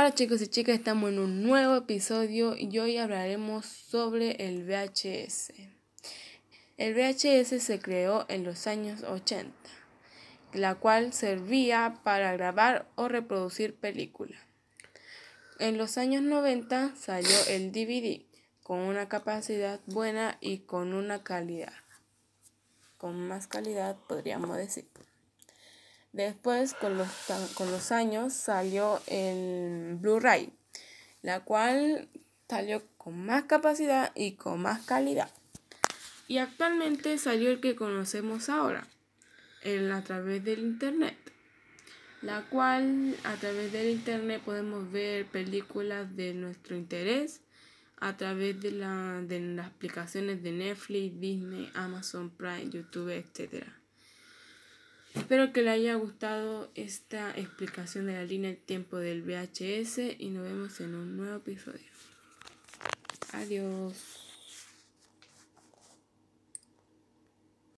Hola chicos y chicas, estamos en un nuevo episodio y hoy hablaremos sobre el VHS. El VHS se creó en los años 80, la cual servía para grabar o reproducir películas. En los años 90 salió el DVD con una capacidad buena y con una calidad, con más calidad podríamos decir. Después, con los, con los años, salió el Blu-ray, la cual salió con más capacidad y con más calidad. Y actualmente salió el que conocemos ahora, el a través del Internet, la cual a través del Internet podemos ver películas de nuestro interés a través de, la, de las aplicaciones de Netflix, Disney, Amazon Prime, YouTube, etcétera. Espero que le haya gustado esta explicación de la línea de tiempo del VHS y nos vemos en un nuevo episodio. Adiós.